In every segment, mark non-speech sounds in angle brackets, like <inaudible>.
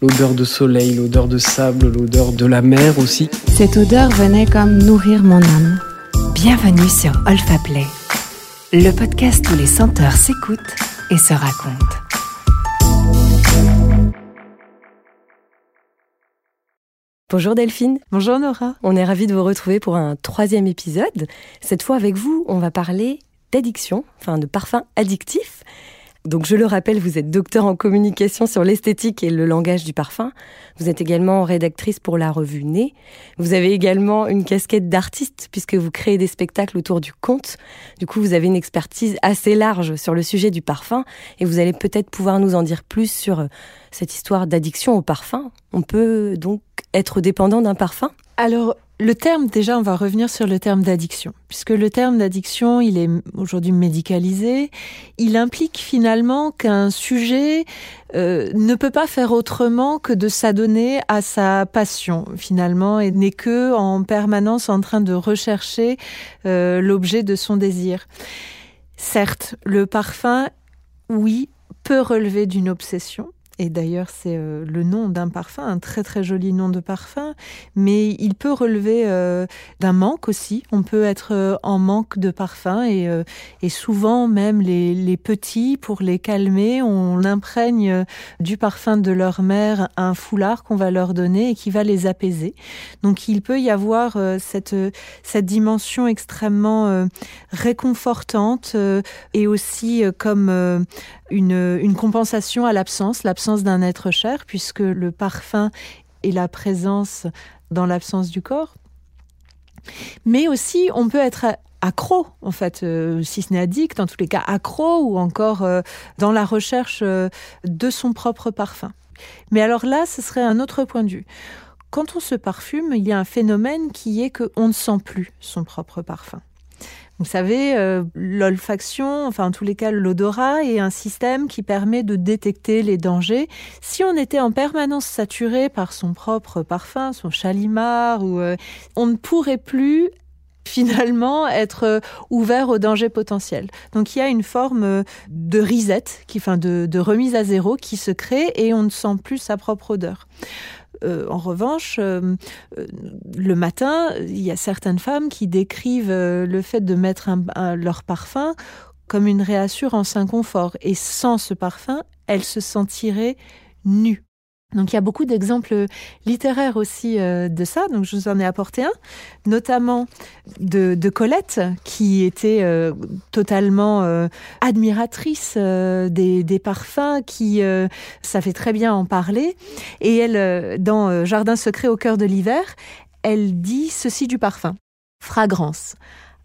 l'odeur de soleil, l'odeur de sable, l'odeur de la mer aussi. Cette odeur venait comme nourrir mon âme. Bienvenue sur Olfa Play, le podcast où les senteurs s'écoutent et se racontent. Bonjour Delphine. Bonjour Nora. On est ravis de vous retrouver pour un troisième épisode. Cette fois avec vous, on va parler d'addiction, enfin de parfums addictifs. Donc je le rappelle, vous êtes docteur en communication sur l'esthétique et le langage du parfum. Vous êtes également rédactrice pour la revue Nez. Vous avez également une casquette d'artiste puisque vous créez des spectacles autour du conte. Du coup, vous avez une expertise assez large sur le sujet du parfum et vous allez peut-être pouvoir nous en dire plus sur euh, cette histoire d'addiction au parfum. On peut donc être dépendant d'un parfum? Alors, le terme, déjà, on va revenir sur le terme d'addiction, puisque le terme d'addiction, il est aujourd'hui médicalisé. Il implique finalement qu'un sujet euh, ne peut pas faire autrement que de s'adonner à sa passion, finalement, et n'est que en permanence en train de rechercher euh, l'objet de son désir. Certes, le parfum, oui, peut relever d'une obsession, et d'ailleurs c'est euh, le nom d'un parfum, un très très joli nom de parfum, mais il peut relever euh, d'un manque aussi. On peut être euh, en manque de parfum et, souvent même les, petits, pour les calmer, on imprègne du parfum de leur mère un foulard qu'on va leur donner et qui va les apaiser. Donc il peut y avoir cette, cette dimension extrêmement réconfortante et aussi comme une, une compensation à l'absence d'un être cher, puisque le parfum est la présence dans l'absence du corps. Mais aussi, on peut être accro, en fait, euh, si ce n'est addict, en tous les cas accro ou encore euh, dans la recherche euh, de son propre parfum. Mais alors là, ce serait un autre point de vue. Quand on se parfume, il y a un phénomène qui est qu'on ne sent plus son propre parfum. Vous savez, euh, l'olfaction, enfin en tous les cas l'odorat, est un système qui permet de détecter les dangers. Si on était en permanence saturé par son propre parfum, son chalimard, ou, euh, on ne pourrait plus finalement être euh, ouvert aux dangers potentiels. Donc il y a une forme de reset, qui, enfin de remise à zéro qui se crée et on ne sent plus sa propre odeur. Euh, en revanche, euh, euh, le matin, il y a certaines femmes qui décrivent le fait de mettre leur parfum comme une réassurance, un confort. Et sans ce parfum, elles se sentiraient nues. Donc il y a beaucoup d'exemples littéraires aussi euh, de ça, donc je vous en ai apporté un, notamment de, Colette, qui était euh, totalement euh, admiratrice des, des, parfums, qui ça fait très bien en parler, et elle, dans Jardin secret au cœur de l'hiver, elle dit ceci du parfum. Fragrance,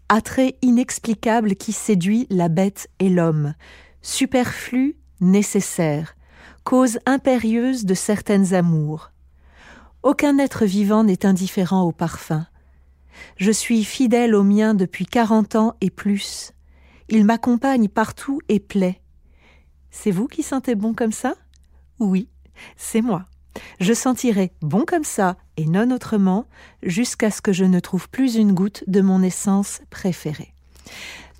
attrait inexplicable qui séduit la bête et l'homme, superflu, nécessaire cause impérieuse de certaines amours. Aucun être vivant n'est indifférent au parfum. Je suis fidèle au mien depuis quarante ans et plus. Il m'accompagne partout et plaît. C'est vous qui sentez bon comme ça? Oui, c'est moi. Je sentirai bon comme ça et non autrement jusqu'à ce que je ne trouve plus une goutte de mon essence préférée.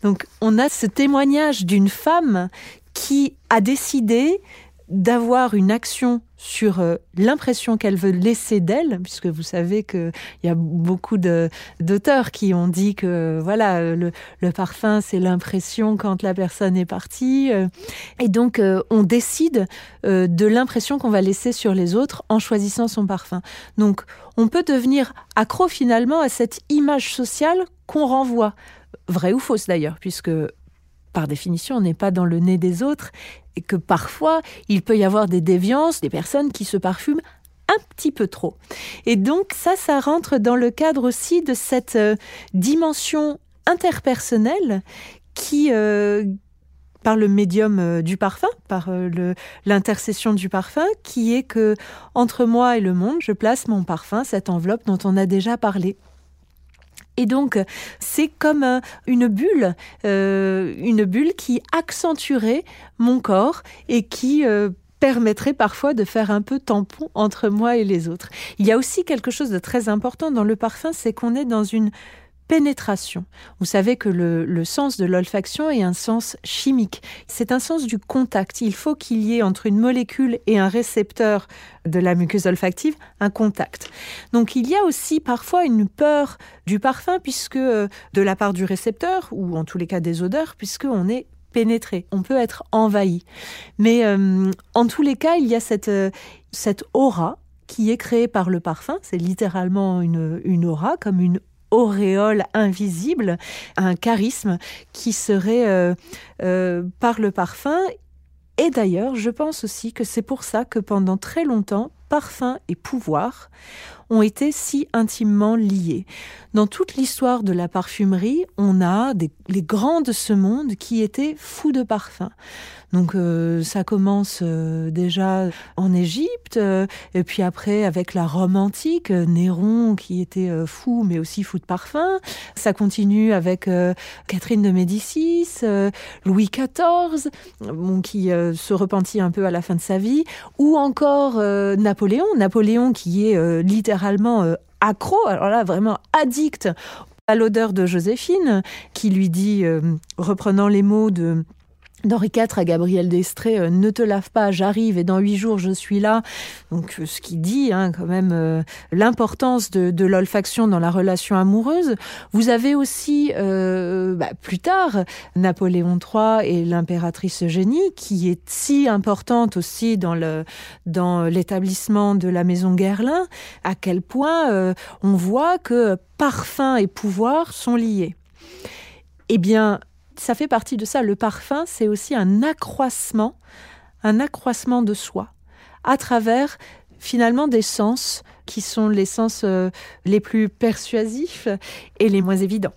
Donc on a ce témoignage d'une femme qui a décidé d'avoir une action sur euh, l'impression qu'elle veut laisser d'elle, puisque vous savez qu'il y a beaucoup d'auteurs qui ont dit que voilà le, parfum c'est l'impression quand la personne est partie, euh, et donc euh, on décide de l'impression qu'on va laisser sur les autres en choisissant son parfum. Donc on peut devenir accro finalement à cette image sociale qu'on renvoie, vraie ou fausse d'ailleurs, puisque par définition, on n'est pas dans le nez des autres et que parfois, il peut y avoir des déviances, des personnes qui se parfument un petit peu trop. Et donc ça, ça rentre dans le cadre aussi de cette euh, dimension interpersonnelle qui, euh, par le médium euh, du parfum, par l'intercession du parfum, qui est que entre moi et le monde, je place mon parfum, cette enveloppe dont on a déjà parlé. Et donc, c'est comme euh, une bulle, euh, une bulle qui accentuerait mon corps et qui euh, permettrait parfois de faire un peu tampon entre moi et les autres. Il y a aussi quelque chose de très important dans le parfum, c'est qu'on est dans une pénétration. Vous savez que le, sens de l'olfaction est un sens chimique. C'est un sens du contact. Il faut qu'il y ait entre une molécule et un récepteur de la muqueuse olfactive un contact. Donc il y a aussi parfois une peur du parfum puisque euh, de la part du récepteur ou en tous les cas des odeurs puisque on est pénétré, on peut être envahi. Mais euh, en tous les cas, il y a cette, euh, cette aura qui est créée par le parfum. C'est littéralement une, une aura, comme une auréole invisible, un charisme qui serait euh, euh, par le parfum. Et d'ailleurs, je pense aussi que c'est pour ça que pendant très longtemps, parfum et pouvoir ont été si intimement liés. Dans toute l'histoire de la parfumerie, on a des, les grands de ce monde qui étaient fous de parfum. Donc euh, ça commence euh, déjà en Égypte, euh, et puis après avec la Rome antique, Néron qui était fou mais aussi fou de parfum. Ça continue avec Catherine de Médicis, Louis XIV, qui se repentit un peu à la fin de sa vie, ou encore Napoléon, Napoléon qui est littéralement accro, alors là vraiment addict à l'odeur de Joséphine, qui lui dit, euh, reprenant les mots de d'Henri IV à Gabriel d'Estrée, euh, ne te lave pas, j'arrive et dans huit jours je suis là. Donc euh, ce qui dit hein, quand même euh, l'importance de, l'olfaction dans la relation amoureuse. Vous avez aussi euh, bah, plus tard Napoléon III et l'impératrice Eugénie, qui est si importante aussi dans dans l'établissement de la maison Guerlain, à quel point on voit que parfum et pouvoir sont liés. Eh bien, ça fait partie de ça. Le parfum, c'est aussi un accroissement, un accroissement de soi, à travers finalement des sens qui sont les sens euh, les plus persuasifs et les moins évidents.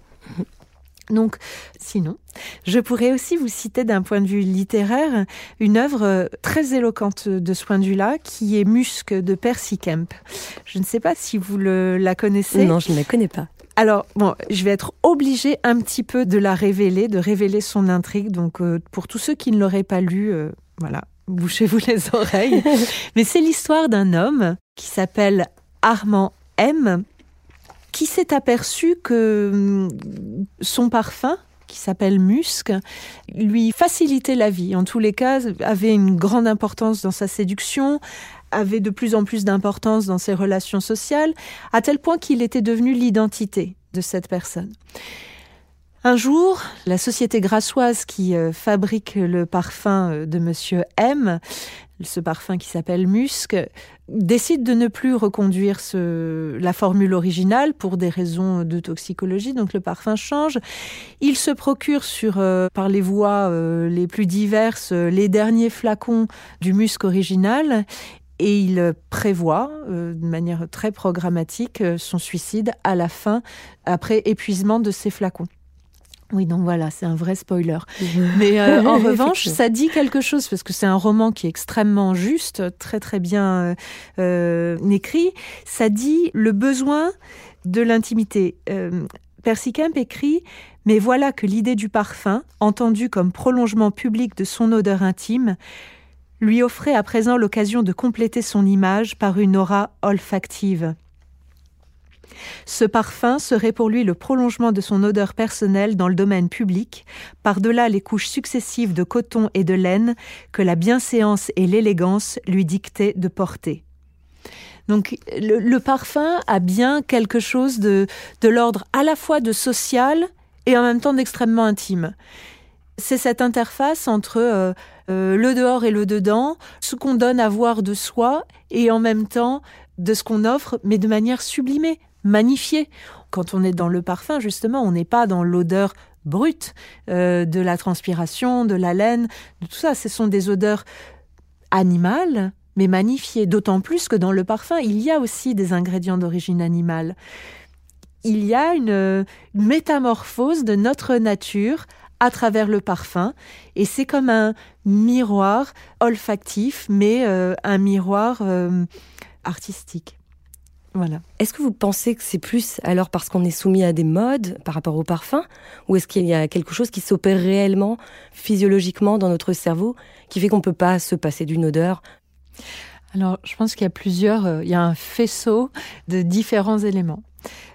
Donc, sinon, je pourrais aussi vous citer d'un point de vue littéraire une œuvre euh, très éloquente de ce point de vue-là, qui est Musc de Percy Kemp. Je ne sais pas si vous le, la connaissez. Non, je ne la connais pas. Alors, bon, je vais être obligée un petit peu de la révéler, de révéler son intrigue. Donc, euh, pour tous ceux qui ne l'auraient pas lu, euh, voilà, bouchez-vous les <laughs> oreilles. Mais c'est l'histoire d'un homme qui s'appelle Armand M, qui s'est aperçu que hum, son parfum, qui s'appelle Musc, lui facilitait la vie. En tous les cas, avait une grande importance dans sa séduction, avait de plus en plus d'importance dans ses relations sociales, à tel point qu'il était devenu l'identité de cette personne. Un jour, la société grassoise qui euh, fabrique le parfum euh, de Monsieur M, ce parfum qui s'appelle Musc, décide de ne plus reconduire la formule originale pour des raisons de toxicologie. Donc le parfum change. Il se procure euh, par les voies les plus diverses les derniers flacons du musc original et il prévoit euh, de manière très programmatique euh, son suicide à la fin après épuisement de ces flacons. Oui, donc voilà, c'est un vrai spoiler. <laughs> Mais euh, en revanche, ça dit quelque chose parce que c'est un roman qui est extrêmement juste, très très bien euh, écrit. Ça dit le besoin de l'intimité. Euh, Percy Kemp écrit Mais voilà que l'idée du parfum, entendue comme prolongement public de son odeur intime, lui offrait à présent l'occasion de compléter son image par une aura olfactive. Ce parfum serait pour lui le prolongement de son odeur personnelle dans le domaine public, par-delà les couches successives de coton et de laine que la bienséance et l'élégance lui dictaient de porter. Donc le, parfum a bien quelque chose de, de l'ordre à la fois de social et en même temps d'extrêmement intime. C'est cette interface entre euh, euh, le dehors et le dedans, ce qu'on donne à voir de soi et en même temps de ce qu'on offre, mais de manière sublimée, magnifiée. Quand on est dans le parfum, justement, on n'est pas dans l'odeur brute euh, de la transpiration, de la laine, de tout ça. Ce sont des odeurs animales, mais magnifiées. D'autant plus que dans le parfum, il y a aussi des ingrédients d'origine animale. Il y a une, une métamorphose de notre nature à travers le parfum. Et c'est comme un miroir olfactif, mais euh, un miroir euh, artistique. Voilà. Est-ce que vous pensez que c'est plus alors parce qu'on est soumis à des modes par rapport au parfum ou est-ce qu'il y a quelque chose qui s'opère réellement, physiologiquement dans notre cerveau qui fait qu'on ne peut pas se passer d'une odeur? Alors, je pense qu'il y a plusieurs, euh, il y a un faisceau de différents éléments.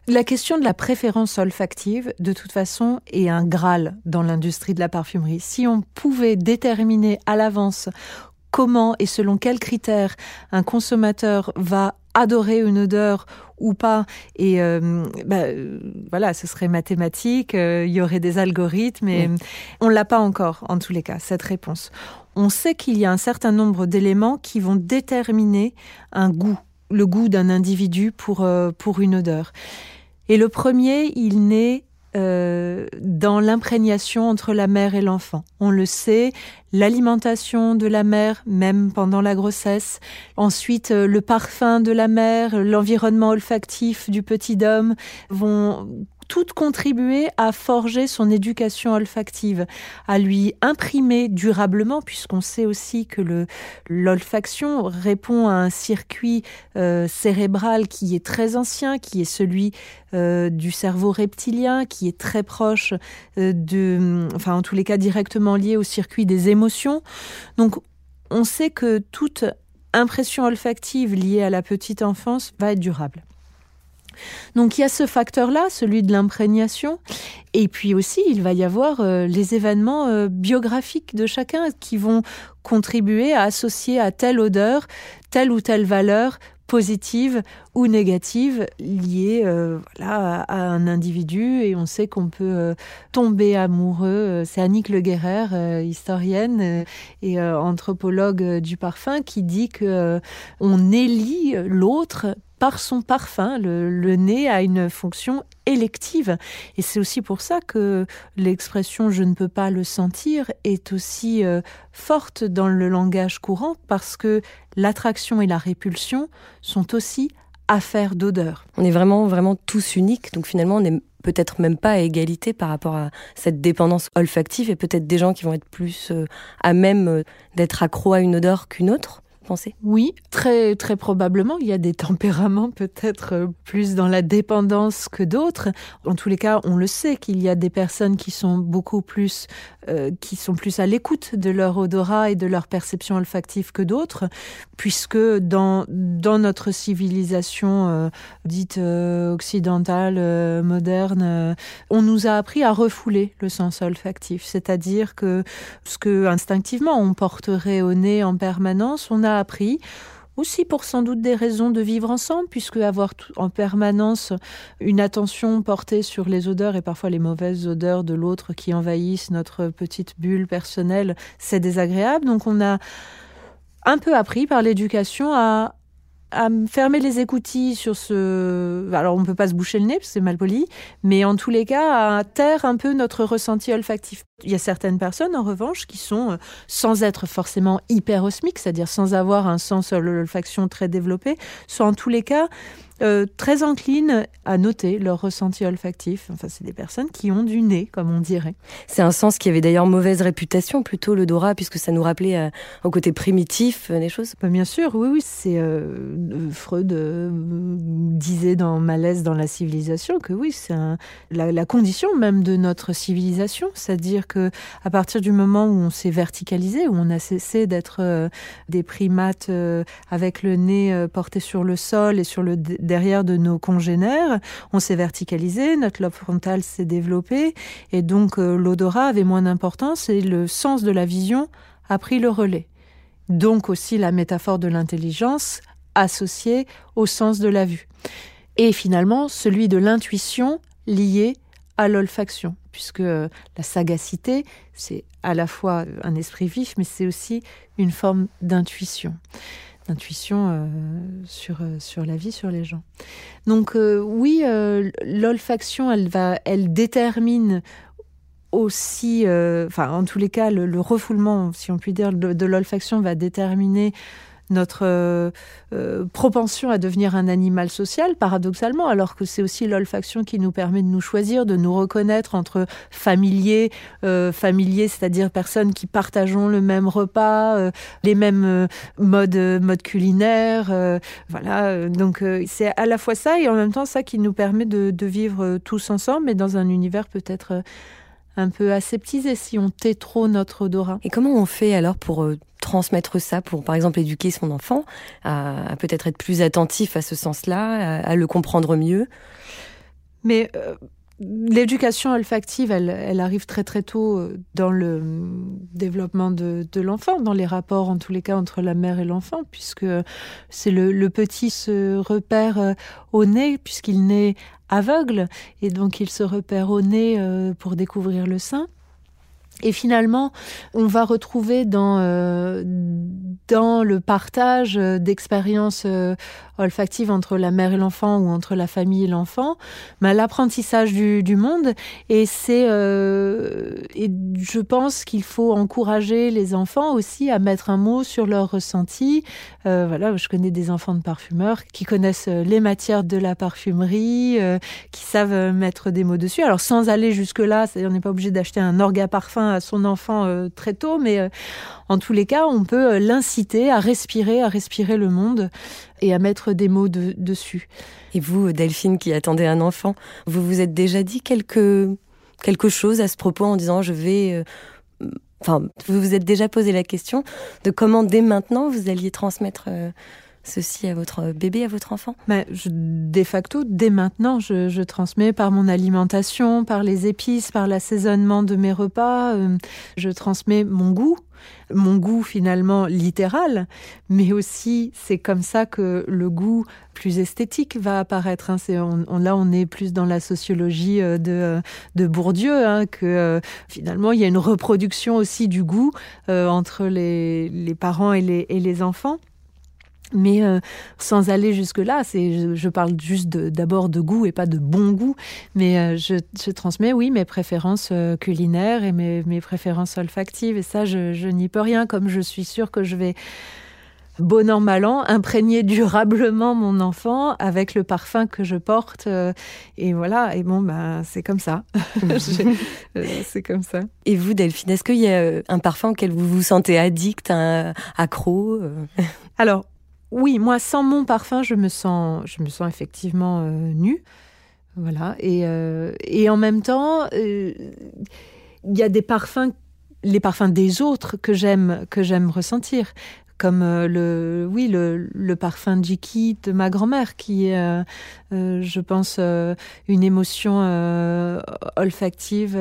La question de la préférence olfactive, de toute façon, est un graal dans l'industrie de la parfumerie. Si on pouvait déterminer à l'avance comment et selon quels critères un consommateur va adorer une odeur ou pas. Et euh, bah, euh, voilà, ce serait mathématique, euh, il y aurait des algorithmes, et on l'a pas encore, en tous les cas, cette réponse. On sait qu'il y a un certain nombre d'éléments qui vont déterminer un goût, le goût d'un individu pour, pour une odeur. Et le premier, il naît euh, dans l'imprégnation entre la mère et l'enfant. On le sait, l'alimentation de la mère, même pendant la grossesse, ensuite euh, le parfum de la mère, l'environnement olfactif du petit homme vont toutes contribuer à forger son éducation olfactive, à lui imprimer durablement, puisqu'on sait aussi que l'olfaction répond à un circuit euh, cérébral qui est très ancien, qui est celui euh, du cerveau reptilien, qui est très proche euh, de, enfin en tous les cas directement lié au circuit des émotions. Donc on sait que toute impression olfactive liée à la petite enfance va être durable. Donc il y a ce facteur-là, celui de l'imprégnation, et puis aussi il va y avoir euh, les événements euh, biographiques de chacun qui vont contribuer à associer à telle odeur telle ou telle valeur positive ou négative liée euh, à, un individu et on sait qu'on peut tomber amoureux. C'est Annick Le Guerrer, historienne et anthropologue du parfum, qui dit que on élit l'autre par son parfum. Le, nez a une fonction élective. Et c'est aussi pour ça que l'expression je ne peux pas le sentir est aussi euh, forte dans le langage courant parce que l'attraction et la répulsion sont aussi affaires d'odeur. On est vraiment, vraiment tous uniques. Donc finalement, on n'est peut-être même pas à égalité par rapport à cette dépendance olfactive et peut-être des gens qui vont être plus euh, à même euh, d'être accro à une odeur qu'une autre Oui, très très probablement. Il y a des tempéraments <laughs> peut-être euh, plus dans la dépendance que d'autres. En tous les cas, on le sait qu'il y a des personnes qui sont beaucoup plus euh, qui sont plus à l'écoute de leur odorat et de leur perception olfactive que d'autres, puisque dans dans notre civilisation euh, dite occidentale moderne, on nous a appris à refouler le sens olfactif, c'est-à-dire que ce que instinctivement on porterait au nez en permanence, on a appris aussi pour sans doute des raisons de vivre ensemble, puisque avoir en permanence une attention portée sur les odeurs et parfois les mauvaises odeurs de l'autre qui envahissent notre petite bulle personnelle, c'est désagréable. Donc on a un peu appris par l'éducation à, à fermer les écoutilles sur ce. Alors, on peut pas se boucher le nez parce que c'est mal poli, mais en tous les cas, à taire un peu notre ressenti olfactif. Il y a certaines personnes, en revanche, qui sont, euh, sans être forcément hyper osmiques, c'est-à-dire sans avoir un sens de l'olfaction très développé, sont en tous les cas euh, très enclines à noter leur ressenti olfactif. Enfin, c'est des personnes qui ont du nez, comme on dirait. C'est un sens qui avait d'ailleurs mauvaise réputation, plutôt l'odorat, puisque ça nous rappelait euh, au côté primitif euh, des choses. Bah, bien sûr, oui, oui. C'est Freud disait dans Malaise dans la civilisation que oui, c'est la, condition même de notre civilisation, c'est-à-dire que à partir du moment où on s'est verticalisé, où on a cessé d'être des primates avec le nez porté sur le sol et sur le derrière de nos congénères, on s'est verticalisé, notre lobe frontal s'est développé, et donc euh, l'odorat avait moins d'importance et le sens de la vision a pris le relais. Donc aussi la métaphore de l'intelligence associée au sens de la vue. Et finalement celui de l'intuition lié à l'olfaction, puisque euh, la sagacité, c'est à la fois un esprit vif, mais c'est aussi une forme d'intuition d'intuition euh, sur, euh, sur la vie, sur les gens. Donc oui, l'olfaction, elle, va, elle détermine aussi, enfin en tous les cas, le, refoulement, si on peut dire, de l'olfaction va déterminer notre euh, euh, propension à devenir un animal social, paradoxalement, alors que c'est aussi l'olfaction qui nous permet de nous choisir, de nous reconnaître entre familiers, euh, c'est-à-dire personnes qui partageons le même repas, les mêmes modes, modes culinaires, voilà. Donc c'est à la fois ça et en même temps ça qui nous permet de, de vivre tous ensemble, mais dans un univers peut-être un peu aseptisé si on tait trop notre odorat. Et comment on fait alors pour euh, transmettre ça, pour par exemple éduquer son enfant à, peut-être être plus attentif à ce sens-là, à, le comprendre mieux? Mais euh, L'éducation olfactive, elle, arrive très très tôt euh, dans le développement de, l'enfant, dans les rapports en tous les cas entre la mère et l'enfant, puisque c'est le, petit se repère euh, au nez, puisqu'il naît aveugle, et donc il se repère au nez euh, pour découvrir le sein. Et finalement, on va retrouver dans, euh, dans le partage d'expériences euh, olfactives entre la mère et l'enfant ou entre la famille et l'enfant, bah, l'apprentissage du, monde. Et c'est, euh, et je pense qu'il faut encourager les enfants aussi à mettre un mot sur leurs ressentis. Euh, voilà, je connais des enfants de parfumeurs qui connaissent les matières de la parfumerie, qui savent mettre des mots dessus. Alors sans aller jusque là, on n'est pas obligé d'acheter un orga parfum à son enfant euh, très tôt, mais euh, en tous les cas, on peut euh, l'inciter à respirer, à respirer le monde et à mettre des mots dessus. Et vous, Delphine, qui attendez un enfant, vous vous êtes déjà dit quelque, quelque chose à ce propos en disant je vais... Enfin, vous vous êtes déjà posé la question de comment dès maintenant vous alliez transmettre ceci à votre bébé, à votre enfant? Je, De facto, dès maintenant, je, transmets par mon alimentation, par les épices, par l'assaisonnement de mes repas. Euh, je transmets mon goût, mon goût finalement littéral, mais aussi c'est comme ça que le goût plus esthétique va apparaître. Hein. On, là, on est plus dans la sociologie euh, de, Bourdieu, hein, que euh, finalement il y a une reproduction aussi du goût entre les, parents et les enfants. Mais euh, sans aller jusque-là, c'est, je, parle juste d'abord de, goût et pas de bon goût, mais euh, je, je, transmets, oui, mes préférences euh, culinaires et mes, mes, préférences olfactives, et ça, je, je n'y peux rien, comme je suis sûre que je vais, bon an, mal an, imprégner durablement mon enfant avec le parfum que je porte, et voilà, et bon, ben, c'est comme ça. <laughs> <laughs> c'est comme ça. Et vous, Delphine, est-ce qu'il y a un parfum auquel vous vous sentez addict, un, accro Alors, oui, moi, sans mon parfum, je me sens, je me sens effectivement euh, nue. Voilà. Et, euh, et en même temps, euh, il y a des parfums, les parfums des autres que j'aime, que j'aime ressentir. Comme le, oui, le, le parfum Jiki de ma grand-mère, qui est, je pense, une émotion olfactive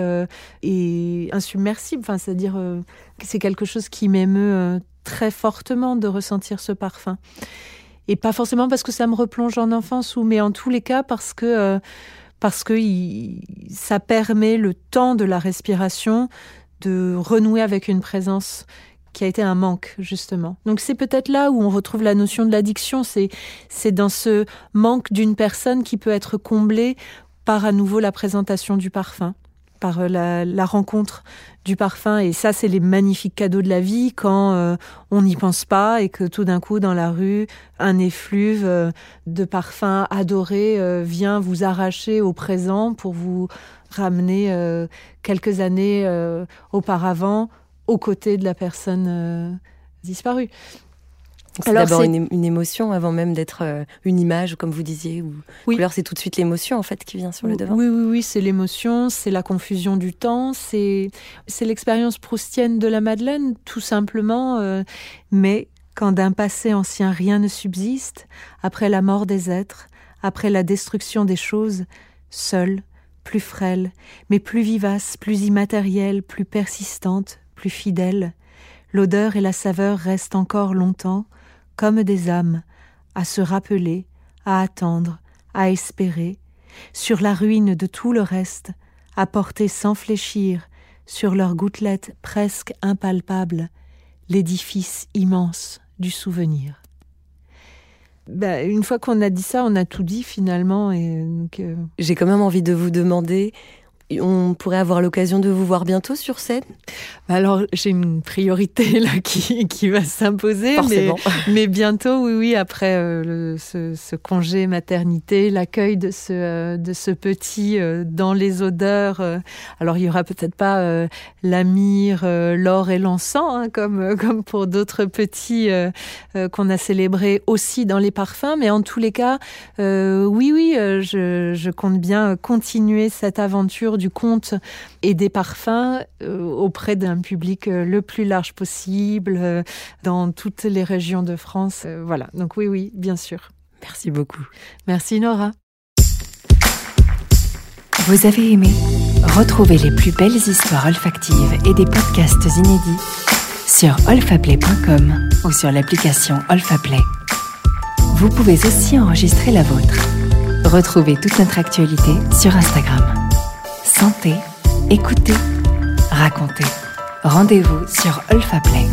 et insubmersible. Enfin, c'est-à-dire, c'est quelque chose qui m'émeut très fortement de ressentir ce parfum. Et pas forcément parce que ça me replonge en enfance, ou mais en tous les cas parce que euh, parce que ça permet le temps de la respiration de renouer avec une présence qui a été un manque justement. Donc c'est peut-être là où on retrouve la notion de l'addiction, c'est c'est dans ce manque d'une personne qui peut être comblé par à nouveau la présentation du parfum par euh, la, rencontre du parfum. Et ça, c'est les magnifiques cadeaux de la vie quand euh, on n'y pense pas et que tout d'un coup, dans la rue, un effluve euh, de parfum adoré vient vous arracher au présent pour vous ramener quelques années auparavant aux côtés de la personne disparue. C'est d'abord une, émotion avant même d'être euh, une image, comme vous disiez. Ou oui. couleur, c'est tout de suite l'émotion en fait qui vient sur le devant. Oui, oui, oui, c'est l'émotion, c'est la confusion du temps, c'est c'est l'expérience proustienne de la Madeleine, tout simplement. Euh, mais quand d'un passé ancien rien ne subsiste, après la mort des êtres, après la destruction des choses, seule, plus frêle, mais plus vivace, plus immatérielle, plus persistante, plus fidèle, l'odeur et la saveur restent encore longtemps comme des âmes, à se rappeler, à attendre, à espérer, sur la ruine de tout le reste, à porter sans fléchir, sur leurs gouttelettes presque impalpables, l'édifice immense du souvenir. Ben, une fois qu'on a dit ça, on a tout dit finalement. Et euh, J'ai quand même envie de vous demander on pourrait avoir l'occasion de vous voir bientôt sur scène bah Alors, j'ai une priorité <laughs> là qui, qui va s'imposer. Mais, <laughs> mais, bientôt, oui, oui, après euh, ce, congé maternité, l'accueil de ce, euh, de ce petit euh, dans les odeurs. alors, il y aura peut-être pas la myrrhe, l'or et l'encens, hein, comme, comme pour d'autres petits qu'on a célébrés aussi dans les parfums. Mais en tous les cas, oui, oui, je, je compte bien continuer cette aventure du conte et des parfums euh, auprès d'un public euh, le plus large possible, euh, dans toutes les régions de France. voilà, donc oui, oui, bien sûr. Merci beaucoup. Merci Nora. Vous avez aimé? Retrouvez les plus belles histoires olfactives et des podcasts inédits sur olfaplay.com ou sur l'application Olfaplay. Vous pouvez aussi enregistrer la vôtre. Retrouvez toute notre actualité sur Instagram. Sentez, écoutez, racontez. Rendez-vous sur Olfaplay.